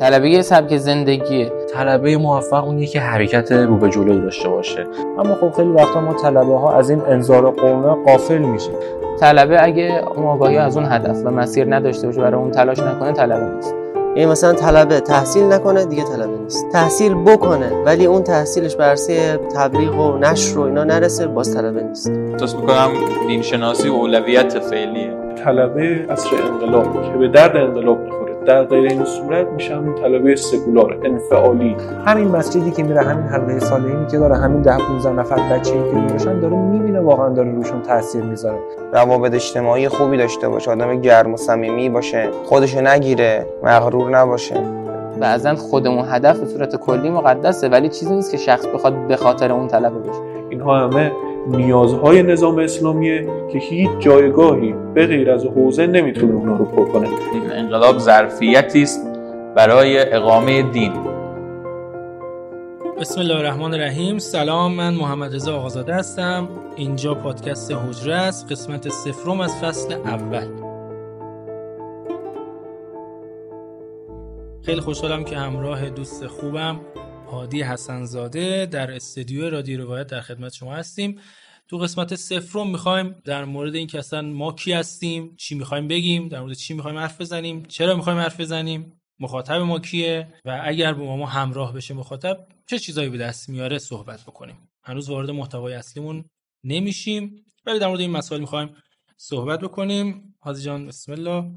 طلبه یه سبک زندگیه. طلبه موفق اونیه که حرکت رو به جلو داشته باشه. اما خب خیلی وقتا ما طلبه ها از این انظار قومه قافل میشیم. طلبه اگه اون آگاهی از اون هدف و مسیر نداشته باشه برای اون تلاش نکنه طلبه نیست. یعنی مثلا طلبه تحصیل نکنه دیگه طلبه نیست. تحصیل بکنه ولی اون تحصیلش بر تبلیغ و نشر و اینا نرسه باز طلبه نیست. احساس می‌کنم دین شناسی اولویت فعلیه. طلبه اصر انقلاب که به درد انقلاب در غیر این صورت میشه همون طلبه سکولار انفعالی. همین مسجدی که میره همین حلقه صالحینی که داره همین ده 15 نفر بچه‌ای که میشن داره می‌بینه واقعا داره روشون تاثیر می‌ذاره. روابط اجتماعی خوبی داشته باشه آدم گرم و صمیمی باشه خودشو نگیره مغرور نباشه. بعضا خودمون هدف به صورت کلی مقدسه ولی چیزی نیست که شخص بخواد به خاطر اون طلبه بشه. اینها همه نیازهای نظام اسلامیه که هیچ جایگاهی به غیر از حوزه نمی‌تونه اونا رو پر کنه. این انقلاب ظرفیتی است برای اقامه دین. بسم الله الرحمن الرحیم. سلام من محمد رضا آقازاده هستم. اینجا پادکست حجره است قسمت سفرم از فصل اول. خیلی خوشحالم که همراه دوست خوبم هادی حسنزاده در استدیو رادیو روایت در خدمت شما هستیم. تو قسمت سفرم می‌خوایم در مورد این که اصلا ما کی هستیم چی می‌خوایم بگیم در مورد چی می‌خوایم حرف بزنیم چرا می‌خوایم حرف بزنیم مخاطب ما کیه و اگر با ما همراه بشه مخاطب چه چیزایی به دست میاره صحبت بکنیم. هنوز وارد محتوای اصلیمون نمیشیم ولی در مورد این مسائل می‌خوایم صحبت بکنیم. هادی جان بسم الله.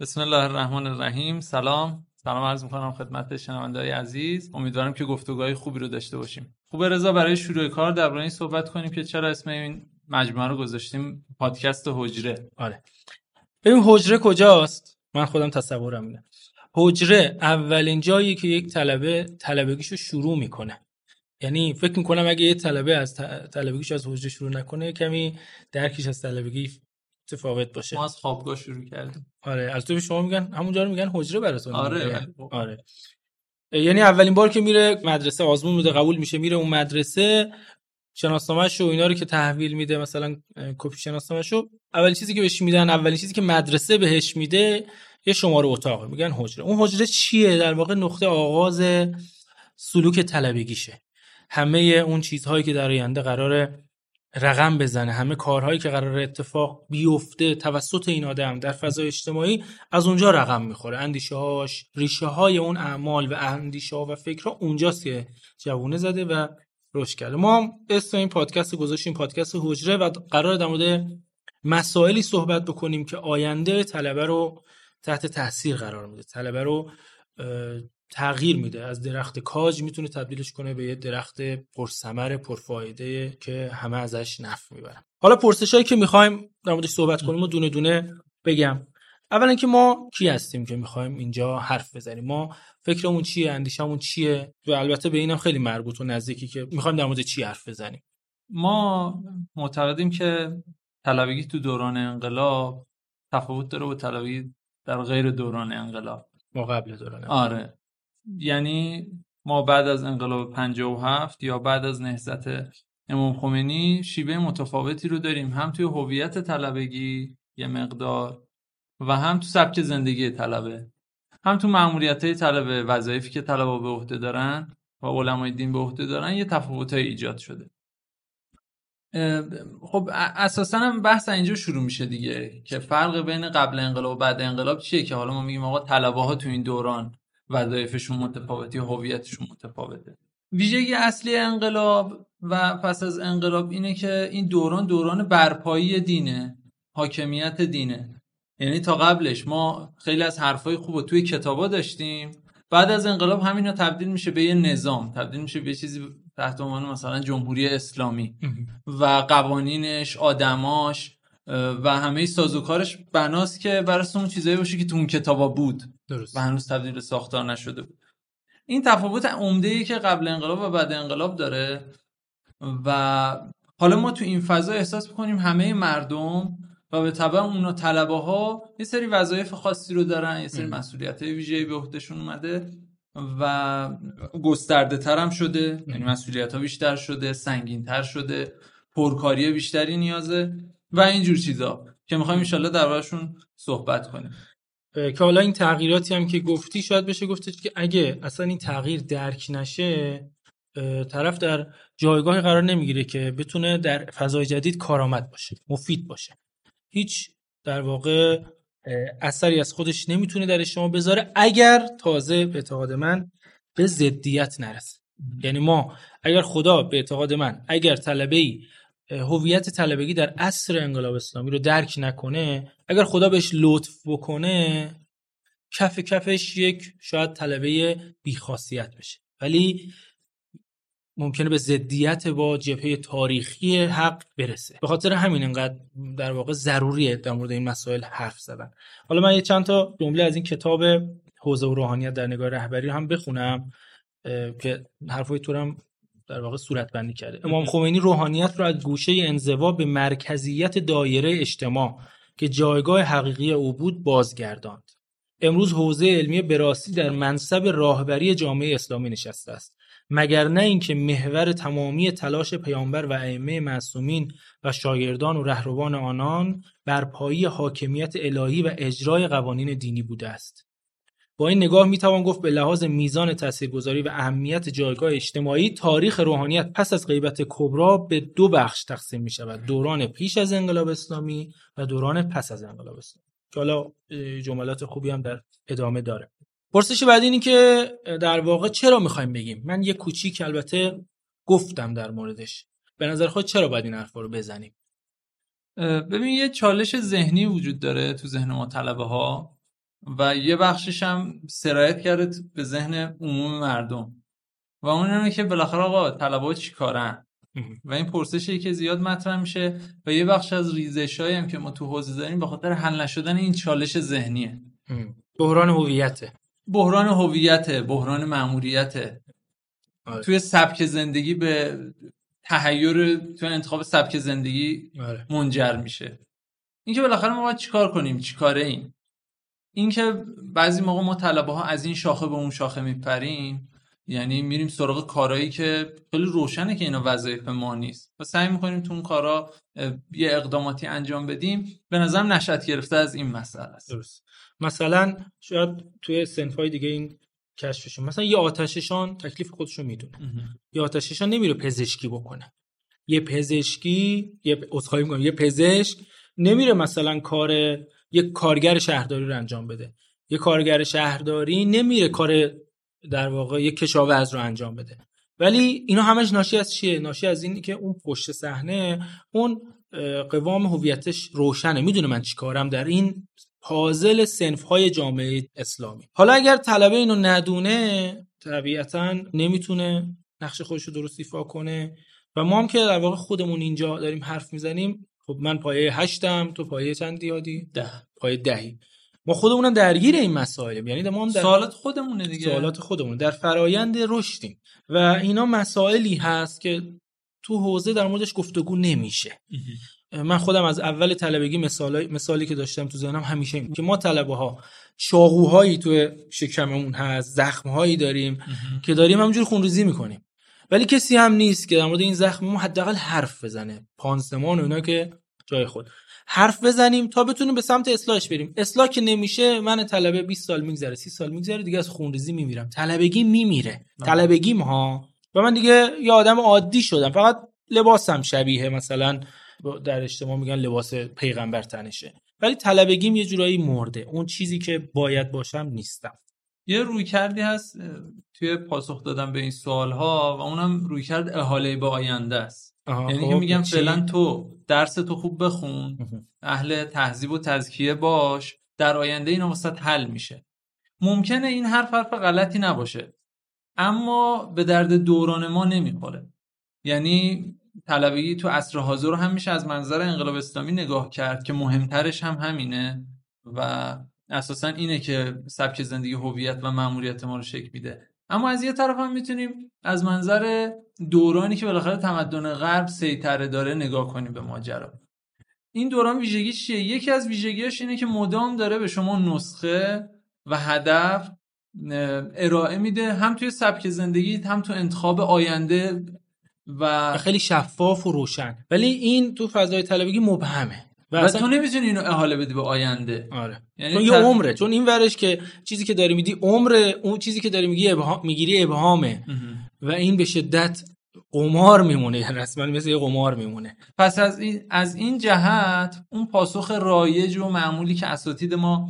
بسم الله الرحمن الرحیم. سلام. سلام عرض می‌کنم خدمت شنوندههای عزیز. امیدوارم که گفتگوهای خوبی رو داشته باشیم. خوبه رضا برای شروع کار درباره این صحبت کنیم که چرا اسم این مجموعه رو گذاشتیم پادکست حجره. آره. ببین حجره کجاست؟ من خودم تصورم اینه. حجره اولین جایی که یک طلبه طلبگیشو شروع می‌کنه. یعنی فکر می‌کنم اگه یه طلبه از طلبگیش از حجره شروع نکنه کمی درکش از طلبگی متفاوت باشه. ما از خوابگاه شروع کردیم. آره از تو شما میگن همونجا رو میگن حجره براتون. آره خب. آره. یعنی اولین بار که میره مدرسه آزمون میده قبول میشه میره اون مدرسه شناسنامه‌ش و اینا رو که تحویل میده مثلا کپی شناسنامه‌ش رو اولین چیزی که بهش میدن اولین چیزی که مدرسه بهش میده یه شماره اتاق. میگن حجره. اون حجره چیه؟ در واقع نقطه آغاز سلوک طلبگیشه همه اون چیزهایی که در آینده قراره رقم بزنه. همه کارهایی که قرار اتفاق بیفته توسط این آدم در فضای اجتماعی از اونجا رقم می‌خوره. اندیشه هاش ریشه های اون اعمال و اندیشه ها و فکرها اونجاست که جوونه زده و رشد کرده. ما هم اسم این پادکست گذاشتیم پادکست حجره و قرار در مورد مسائلی صحبت بکنیم که آینده طلبه رو تحت تاثیر قرار میده. طلبه رو تغییر میده. از درخت کاج می‌تونه تبدیلش کنه به یه درخت پرثمر پرفایده که همه ازش نفع می‌برن. حالا پرسشایی که می‌خوایم در موردش صحبت کنیم و دونه دونه بگم. اولا که ما کی هستیم که می‌خوایم اینجا حرف بزنیم؟ ما فکرمون چیه؟ اندیشمون چیه؟ و البته به اینم خیلی مربوط و نزدیکی که می‌خوایم در مورد چی حرف بزنیم. ما معتقدیم که طلبگی تو دوران انقلاب تفاوت داره با طلبگی در غیر دوران انقلاب. ما قبل دوران آره. یعنی ما بعد از انقلاب 57 یا بعد از نهضت امام خمینی شیوه متفاوتی رو داریم. هم توی هویت طلبگی یه مقدار و هم تو سبک زندگی طلبه. هم تو معمولیت های طلبه. وظایفی که طلبه به عهده دارن و علمای دین به عهده دارن یه تفاوت ایجاد شده. خب اساسا هم بحث اینجا شروع میشه دیگه که فرق بین قبل انقلاب و بعد انقلاب چیه که حالا ما میگیم آقا طلبه ها تو این دوران وظایفشون متفاوتی هویتشون متفاوته. ویژگی اصلی انقلاب و پس از انقلاب اینه که این دوران دوران برپایی دینه حاکمیت دینه. یعنی تا قبلش ما خیلی از حرفای خوب توی کتابا داشتیم. بعد از انقلاب همینا تبدیل میشه به یه نظام تبدیل میشه به چیزی تحت عنوان مثلا جمهوری اسلامی. و قوانینش آدماش و همه سازوکارش بناست که برای اون چیزایی باشه که تو اون کتابا بود درست. و هنوز تبدیل به ساختار نشده بود. این تفاوت عمده ای که قبل انقلاب و بعد انقلاب داره و حالا ما تو این فضا احساس می‌کنیم همه مردم و به طبع اونا طلبه ها یه سری وظایف خاصی رو دارن یه سری مسئولیت ویژه‌ای به عهدهشون اومده و گسترده تر هم شده. یعنی مسئولیت ها بیشتر شده سنگین تر شده پرکاری بیشتری نیازه. و اینجور چیزا که می‌خوایم انشالله دربارشون صحبت کنیم. که حالا این تغییراتی هم که گفتی شاید بشه گفتش که اگه اصلا این تغییر درک نشه طرف در جایگاهی قرار نمی‌گیره که بتونه در فضای جدید کارآمد باشه مفید باشه. هیچ در واقع اثری از خودش نمی‌تونه در اجتماع بذاره اگر تازه به اعتقاد من به ضدیت نرسه. یعنی ما اگر خدا به اعتقاد من اگر طلبه ای هویت طلبگی در عصر انقلاب اسلامی رو درک نکنه اگر خدا بهش لطف بکنه کف کفش یک شاید طلبه بیخاصیت بشه. ولی ممکنه به ضدیت با جبهه تاریخی حق برسه. به خاطر همین انقدر در واقع ضروریه در مورد این مسائل حرف زدن. حالا من یه چند تا جمله از این کتاب حوزه و روحانیت در نگاه رهبری هم بخونم که حرفای تو هم در واقع صورت بندی کرده. امام خمینی روحانیت را از گوشه انزوا به مرکزیت دایره اجتماع که جایگاه حقیقی او بود بازگرداند. امروز حوزه علمی براستی در منصب راهبری جامعه اسلامی نشسته است. مگر نه اینکه محور تمامی تلاش پیامبر و ائمه معصومین و شاگردان و رهروان آنان بر پایه حاکمیت الهی و اجرای قوانین دینی بوده است؟ با این نگاه می‌توان گفت به لحاظ میزان تاثیرگذاری و اهمیت جایگاه اجتماعی تاریخ روحانیت پس از غیبت کبرا به دو بخش تقسیم می شود دوران پیش از انقلاب اسلامی و دوران پس از انقلاب اسلامی که حالا جملات خوبی هم در ادامه داره. پرسش بعدی اینی که در واقع چرا می‌خوایم بگیم؟ من یه کوچیک البته گفتم در موردش. به نظر خود چرا باید این حرفا رو بزنیم؟ ببین یه چالش ذهنی وجود داره تو ذهن ما طلبه ها و یه بخشش هم سرایت کرده تو- به ذهن عموم مردم. و اون اینه که بالاخره آقا طلبه چی کارن و این پرسشی که زیاد مطرح میشه و یه بخش از ریزش هم که ما تو حوزه داریم به خاطر حل نشدن این چالش ذهنیه. بحران هویته. بحران هویت بحران مأموریت آره. توی سبک زندگی به تحیر توی انتخاب سبک زندگی آره. منجر میشه. اینکه بالاخره ما باید چیکار کنیم؟ چیکاره ایم؟ اینکه بعضی موقع ما طلبه ها از این شاخه به اون شاخه میپریم یعنی میریم سراغ کارهایی که خیلی روشنه که اینا وظایف ما نیست. و سعی می‌کنیم تو اون کارا یه اقداماتی انجام بدیم. به نظرم نشأت گرفته از این مسئله است. درست. مثلا شاید توی سنفای دیگه این کشفشون مثلا یه آتششان تکلیف خودشو می‌دونه. یه آتششان نمیره پزشکی بکنه. یه پزشکی یه عذرخواهی می‌کنم یه پزشک نمیره مثلا کار یه کارگر شهرداری رو انجام بده. یه کارگر شهرداری نمیره کار در واقع یه کشاورز رو انجام بده. ولی اینا همش ناشی از چیه؟ ناشی از اینی که اون پشت صحنه اون قوام هویتش روشنه. می‌دونه من چیکارم در این پازل سنفهای جامعه اسلامی. حالا اگر طلبه اینو ندونه طبیعتا نمی‌تونه نقش خودش رو درست ایفا کنه. و ما هم که در واقع خودمون اینجا داریم حرف می‌زنیم خب من پایه هشتم تو پایه چندی یادی؟ ده. پایه دهی. ما خودمونم درگیر این مسائلیم. یعنی ما هم در سوالات خودمونه دیگه. سوالات خودمون. در فرایند رشدیم. و اینا مسائلی هست که تو حوزه در موردش گفتگو نمیشه. من خودم از اول طلبگی مثالی, مثالی که داشتم تو ذهنم همیشه این که ما طلبه ها چاقوهایی تو شکممون هست زخمهایی داریم که داریم همونجور خونریزی می‌کنیم. ولی کسی هم نیست که در مورد این زخم ما حداقل حرف بزنه. پانسمان و اینا که جای خود. حرف بزنیم تا بتونیم به سمت اصلاحش بریم. اصلاح که نمیشه من طلبه 20 سال میگذره 30 سال میگذره دیگه از خونریزی میمیرم. طلبگی میمیره. طلبگیم ها. و من دیگه یه آدم عادی شدم. فقط لباسم شبیه مثلا در اجتماع میگن لباس پیغمبر تنشه. ولی طلبگیم یه جورایی مرده. اون چیزی که باید باشم نیستم. یه روی کردی هست توی پاسخ دادن به این سوال ها و اونم روی کرد احاله به آینده است یعنی خب، که میگم چی؟ فعلا تو درس تو خوب بخون. اهل تهذیب و تزکیه باش در آینده اینا واسه حل میشه ممکنه این حرف حرف غلطی نباشه اما به درد دوران ما نمی‌خوره یعنی طلبگی تو عصر حاضر رو هم میشه از منظر انقلاب اسلامی نگاه کرد که مهمترش هم همینه و اساسا اینه که سبک زندگی هویت و مأموریت ما رو شکل میده اما از یه طرف هم می‌تونیم از منظر دورانی که بالاخره تمدن غرب سیطره داره نگاه کنیم به ماجرا. این دوران ویژگی چیه؟ یکی از ویژگیاش اینه که مدام داره به شما نسخه و هدف ارائه میده هم توی سبک زندگی هم تو انتخاب آینده و خیلی شفاف و روشن. ولی این تو فضای طلبگی مبهمه. و و اصلا تو نمی‌تونی اینو احاله بدی به آینده. آره. یعنی چون یه تر- عمره. چون این ورش که چیزی که داری میدی عمر اون چیزی که داری میگی ابهام می‌گیری ابهامه. و این به شدت قمار میمونه. یعنی رسما مثل یه قمار میمونه. پس از این از این جهت اون پاسخ رایج و معمولی که اساتید ما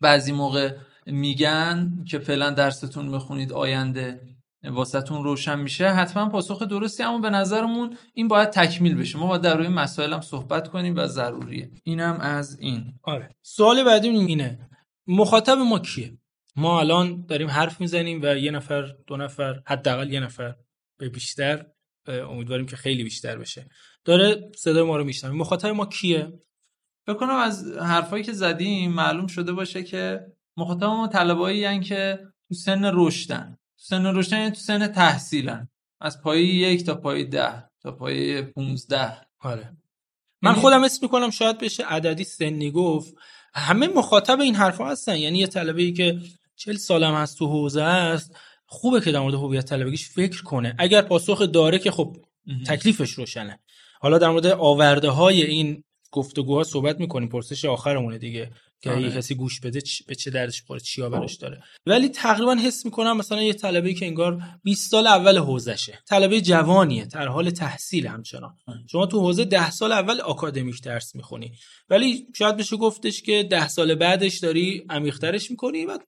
بعضی موقع میگن که فعلا درستون می‌خونید آینده واسهتون روشن میشه حتما پاسخ درستی. اما به نظرمون این باید تکمیل بشه. ما باید در روی مسائل هم صحبت کنیم و ضروریه. اینم از این. آره. سوال بعدی اینه. مخاطب ما کیه؟ ما الان داریم حرف می‌زنیم و یه نفر دو نفر حداقل یه نفر به بیشتر امیدواریم که خیلی بیشتر بشه. داره صدای ما رو میشنوه. مخاطب ما کیه؟ فکر کنم از حرفایی که زدیم معلوم شده باشه که مخاطب ما طلبایی که تو سن رشدن. سن یعنی تو سن تحصیلن. از پایه یک تا پایه ده تا پایه 15 آره. من یعنی- خودم اسم می‌کنم شاید بشه عددی سنی گفت. همه مخاطب این حرفا هستن. یعنی یه طلبه ای که 40 سالم هست تو حوزه است خوبه که در مورد هویت طلبگیش فکر کنه. اگر پاسخ داره که خب تکلیفش روشنه. حالا در مورد آورده های این گفتگوها صحبت می‌کنیم پرسش آخرمونه دیگه که. اگه کسی گوش بده چ- به چه دردش بخوره چیا براش داره. ولی تقریبا حس می‌کنم مثلا یه طلبه که انگار 20 سال اول حوزشه طلبه جوانیه در حال تحصیل همچنان. شما تو حوزه 10 سال اول آکادمیک درس می‌خونی. ولی شاید بشه گفتش که 10 سال بعدش داری عمیق‌ترش می‌کنی و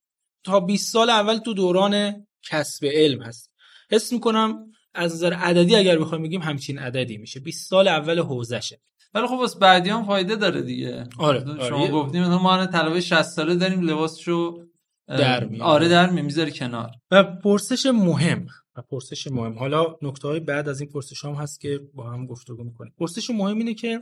تا 20 سال اول تو دوران کسب علم هست حس می‌کنم از نظر عددی اگر بخوایم بگیم همچین عددی میشه. 20 سال اول حوزشه ولی خب واسه بعدی هم فایده داره دیگه. آره، شما آره. گفتیم ما طلبه 60 ساله داریم لباسشو در میاره. آره در می‌ذاری کنار. و پرسش مهم و پرسش مهم. حالا نکته های بعد از این پرسش هم هست که با هم گفتگو می‌کنیم. پرسش مهم اینه که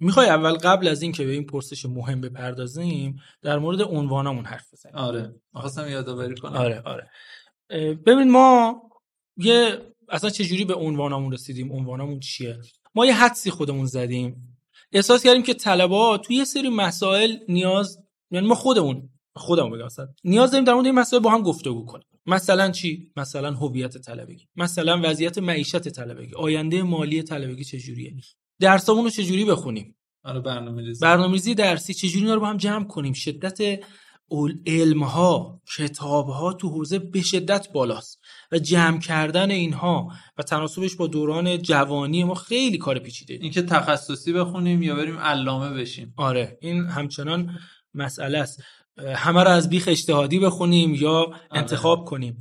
می‌خوای اول قبل از این که به این پرسش مهم بپردازیم در مورد عنوانمون حرف بزنیم. آره. خواستم یادآوری کنم. آره آره. ببین ما یه اصلا چجوری به عنوانمون رسیدیم؟ عنوانمون چیه؟ ما یه حدسی خودمون زدیم. احساس کردیم که طلبه توی یه سری مسائل نیاز یعنی ما خودمون خودمون بگم اصلا. نیاز داریم در مورد این مسائل با هم گفتگو کنیم. مثلا چی؟ مثلا هویت طلبگی. مثلا وضعیت معیشت طلبگی. آینده مالی طلبگی چجوریه؟ درسامون رو چجوری بخونیم؟ آره برنامه ریزی برنامه‌ریزی درسی چجوری اینا رو با هم جمع کنیم؟ شدت علم ها کتاب ها تو حوزه به شدت بالاست و جمع کردن اینها و تناسبش با دوران جوانی ما خیلی کار پیچیده. اینکه تخصصی بخونیم یا بریم علامه بشیم. آره این همچنان مسئله است. همه رو از بیخ اجتهادی بخونیم یا انتخاب کنیم.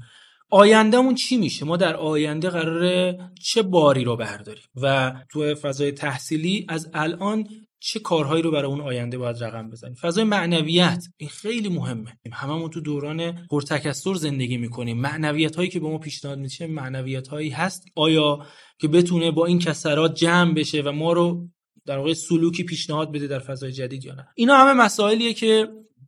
آیندهمون چی میشه؟ ما در آینده قراره چه باری رو برداریم؟ و تو فضای تحصیلی از الان چه کارهایی رو برای اون آینده باید رقم بزنیم؟ فضای معنویت این خیلی مهمه. هممون تو دوران پرتکثر زندگی می‌کنیم. معنویت هایی که به ما پیشنهاد میشه معنویت هایی هست. آیا که بتونه با این کسرات جمع بشه و ما رو در واقع سلوکی پیشنهاد بده در فضای جدید یا نه؟ اینا همه مسائلیه که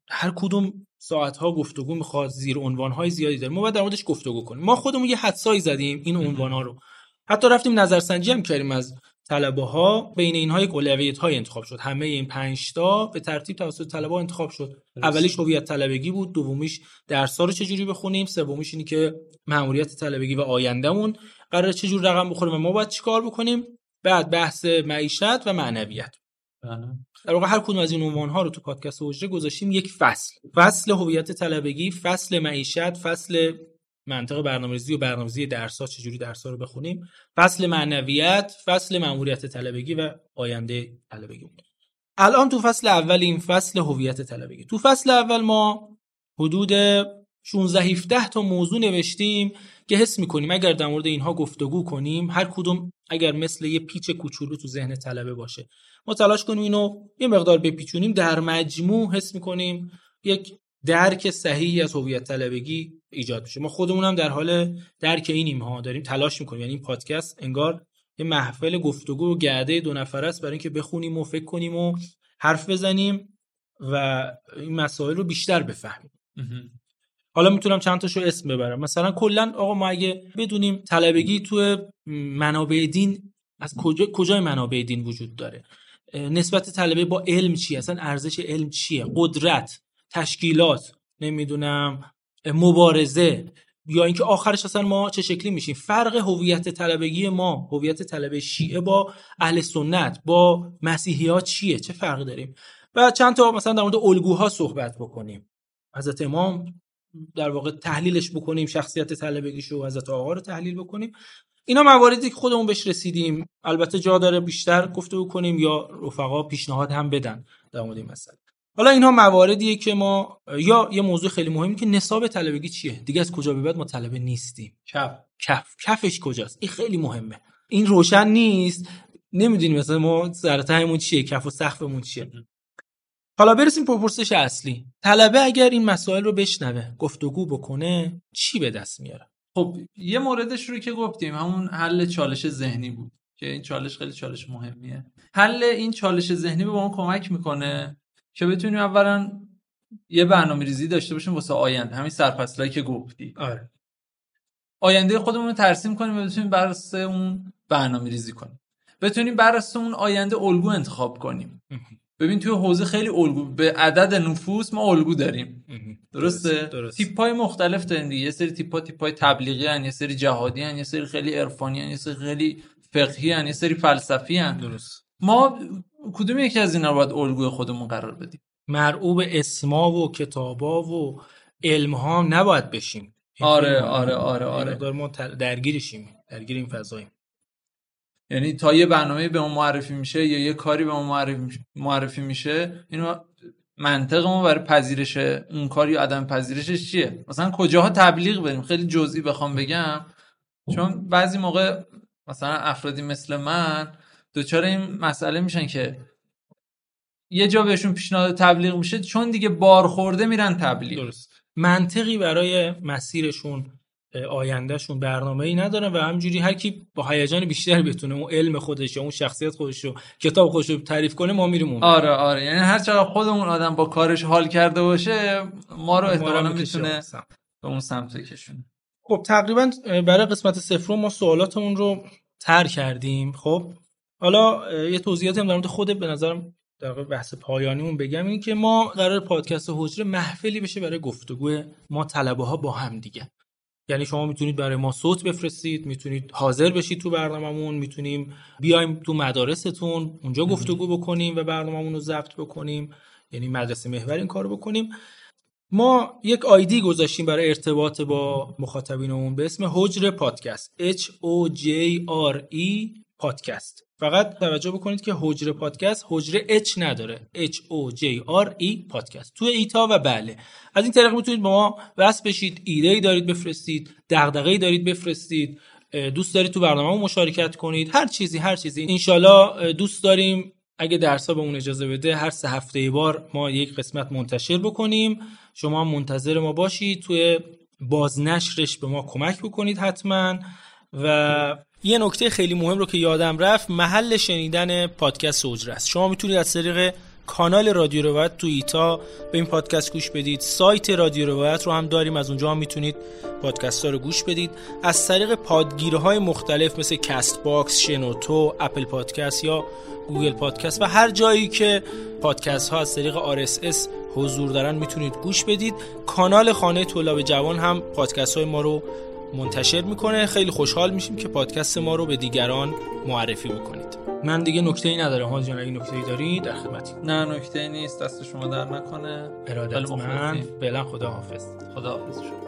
هر کدوم ساعتها گفتگو می‌خواد زیر عنوانهای زیادی داره. ما باید در موردش گفتگو کنیم. ما خودمون یه حدسایی زدیم این عنوانها رو. حتی رفتیم نظرسنجی هم کردیم از طلبه ها بین اینها یک اولویت های انتخاب شد. همه این پنج تا به ترتیب توسط طلبه ها انتخاب شد. اولیش هویت طلبگی بود دومیش درس رو چجوری بخونیم سومیش اینی که ماموریت طلبگی و آیندهمون. قراره چجور رقم بخوریم و ما باید چیکار بکنیم؟ بعد بحث معیشت و معنویت. بله. در واقع هر کدوم از این عنوان ها رو تو پادکست حجره گذاشتیم یک فصل. فصل هویت طلبگی فصل معیشت فصل منطق برنامه‌ریزی و برنامه‌ریزی درس‌ها چجوری درس‌ها رو بخونیم. فصل معنویت فصل ماموریت طلبگی و آینده طلبگی الان تو فصل اول این فصل هویت طلبگی. تو فصل اول ما حدود 16 17 تا موضوع نوشتیم که حس می‌کنیم اگر در مورد اینها گفتگو کنیم هر کدوم اگر مثل یه پیچ کوچولو تو ذهن طلبه باشه. ما تلاش کنیم اینو یه مقدار بپیچونیم در مجموع حس می‌کنیم یک درک صحیحی از هویت طلبگی ایجاد میشه. ما خودمون هم در حال درک اینیم ها داریم تلاش می‌کنیم. یعنی این پادکست انگار یه محفل گفتگو و گرده دو نفره است برای اینکه بخونیم و فکر کنیم و حرف بزنیم و این مسائل رو بیشتر بفهمیم. حالا می‌تونم چند تاشو اسم ببرم. مثلا کلا آقا ما اگه بدونیم طلبگی تو منابع دین از کجا کجای منابع دین وجود داره؟ نسبت طلبه با علم چیه؟ اصلا ارزش علم چیه؟ قدرت. تشکیلات نمی‌دونم مبارزه یا اینکه آخرش اصلا ما چه شکلی میشیم. فرق هویت طلبگی ما هویت طلبه شیعه با اهل سنت با مسیحی ها چیه؟ چه فرقی داریم؟ و چند تا مثلا در مورد الگوها صحبت بکنیم. حضرت امام در واقع تحلیلش بکنیم شخصیت طلبگیش رو حضرت آقا رو تحلیل بکنیم. اینا مواردی که خودمون بهش رسیدیم. البته جا داره بیشتر گفته بکنیم یا رفقا پیشنهاد هم بدن در مورد این مسئله. حالا اینها مواردیه که ما یا یه موضوع خیلی مهمی که نصاب طلبگی چیه؟ دیگه از کجا به بعد ما طلبه نیستیم. کف. کف. کفش کجاست؟ این خیلی مهمه. این روشن نیست. نمی‌دونیم مثلا ما سرتهمون چیه کف و سقفمون چیه. حالا برسیم پرپرسش اصلی. طلبه اگر این مسائل رو بشنوه گفتگو بکنه چی به دست میاره؟ خب یه موردش رو که گفتیم همون حل چالش ذهنی بود. که این چالش خیلی چالش مهمیه. حل این چالش ذهنی به ما کمک می‌کنه که بتونیم اولا یه برنامه ریزی داشته باشیم واسه آینده. همین سرفصلایی که گفتی. آره. آینده خودمون رو ترسیم کنیم و بتونیم بر اون برنامه ریزی کنیم. بتونیم بر اون آینده الگو انتخاب کنیم. ببین توی حوزه خیلی الگو به عدد نفوس ما الگو داریم. درسته؟ درست. تیپای مختلف داریم دیگه. یه سری تیپا تیپای تبلیغی هن یه سری جهادی هن یه سری خیلی عرفانی هن یه سری خیلی فقهی هن یه سری فلسفی هن. درست. ما کدوم یکی از اینا رو باید الگوی خودمون قرار بدیم؟ مرعوب اسما و کتابا و علم ها نباید بشیم. آره آره آره آره. مقدار ما درگیرشیم درگیر این فضاییم. یعنی تا یه برنامه به ما معرفی میشه یا یه کاری به ما معرفی میشه- معرفی میشه اینو منطق ما برای پذیرش اون کار یا عدم پذیرشش چیه؟ مثلا کجاها تبلیغ بریم خیلی جزئی بخوام بگم. چون بعضی موقع مثلا افرادی مثل من دچار این مسئله میشن که یه جا بهشون پیشنهاد تبلیغ میشه چون دیگه بار خورده میرن تبلیغ. درست. منطقی برای مسیرشون آیندهشون برنامه ای ندارن و همجوری هر کی با هیجان بیشتر بتونه اون علم خودش یا اون شخصیت خودش رو کتاب خودش رو تعریف کنه ما میریم اون آره آره. یعنی هر چقدر خودمون آدم با کارش حال کرده باشه ما رو ما رو احتمالا می‌تونه. به اون سمت کشونه خب تقریبا برای قسمت صفر ما سوالاتمون رو تر کردیم. خب حالا یه توضیحاتی هم در مورد خود به نظرم در واقع بحث پایانیمون بگم این که ما قرار پادکست حجره محفلی بشه برای گفتگو ما طلبه ها با هم دیگه. یعنی شما می‌تونید برای ما صوت بفرستید می‌تونید حاضر بشید تو برنامهمون می‌تونیم بیایم تو مدارستون اونجا گفتگو بکنیم و برنامهمون رو ضبط بکنیم. یعنی مدرسه محور این کارو بکنیم. ما یک آیدی گذاشتیم برای ارتباط با مخاطبینمون به اسم حجر پادکست. H O J R E پادکست. فقط توجه بکنید که حجر پادکست حجره H نداره. H O J R E پادکست. توی ایتا و بله. از این طریق می‌تونید با ما وصل بشید ایده ای دارید بفرستید دغدغه ای دارید بفرستید دوست دارید تو برنامه مشارکت کنید هر چیزی هر چیزی. انشالله دوست داریم. اگه درسا به اون اجازه بده هر سه هفته ای بار ما یک قسمت منتشر بکنیم. شما منتظر ما باشید. توی بازنشرش به ما کمک بکنید حتما. و یه نکته خیلی مهم رو که یادم رفت محل شنیدن پادکست اوجره است. شما می‌تونید از طریق کانال رادیو روایت تو ایتا به این پادکست گوش بدید. سایت رادیو روایت رو هم داریم از اونجا هم می‌تونید پادکست ها رو گوش بدید. از طریق پادگیرهای مختلف مثل Castbox شنوتو Apple Podcast یا Google Podcast و هر جایی که پادکست ها از طریق RSS حضور دارن می‌تونید گوش بدید. کانال خانه طلاب جوان هم پادکست های ما رو منتشر می‌کنه. خیلی خوشحال میشیم که پادکست ما رو به دیگران معرفی بکنید. من دیگه نکته ای ندارم. حاج جان اگه نکته ای داری در خدمتی نه نکته نیست. دست شما در نکنه. ارادت من. فعلا خدا حافظ خدا حافظ شما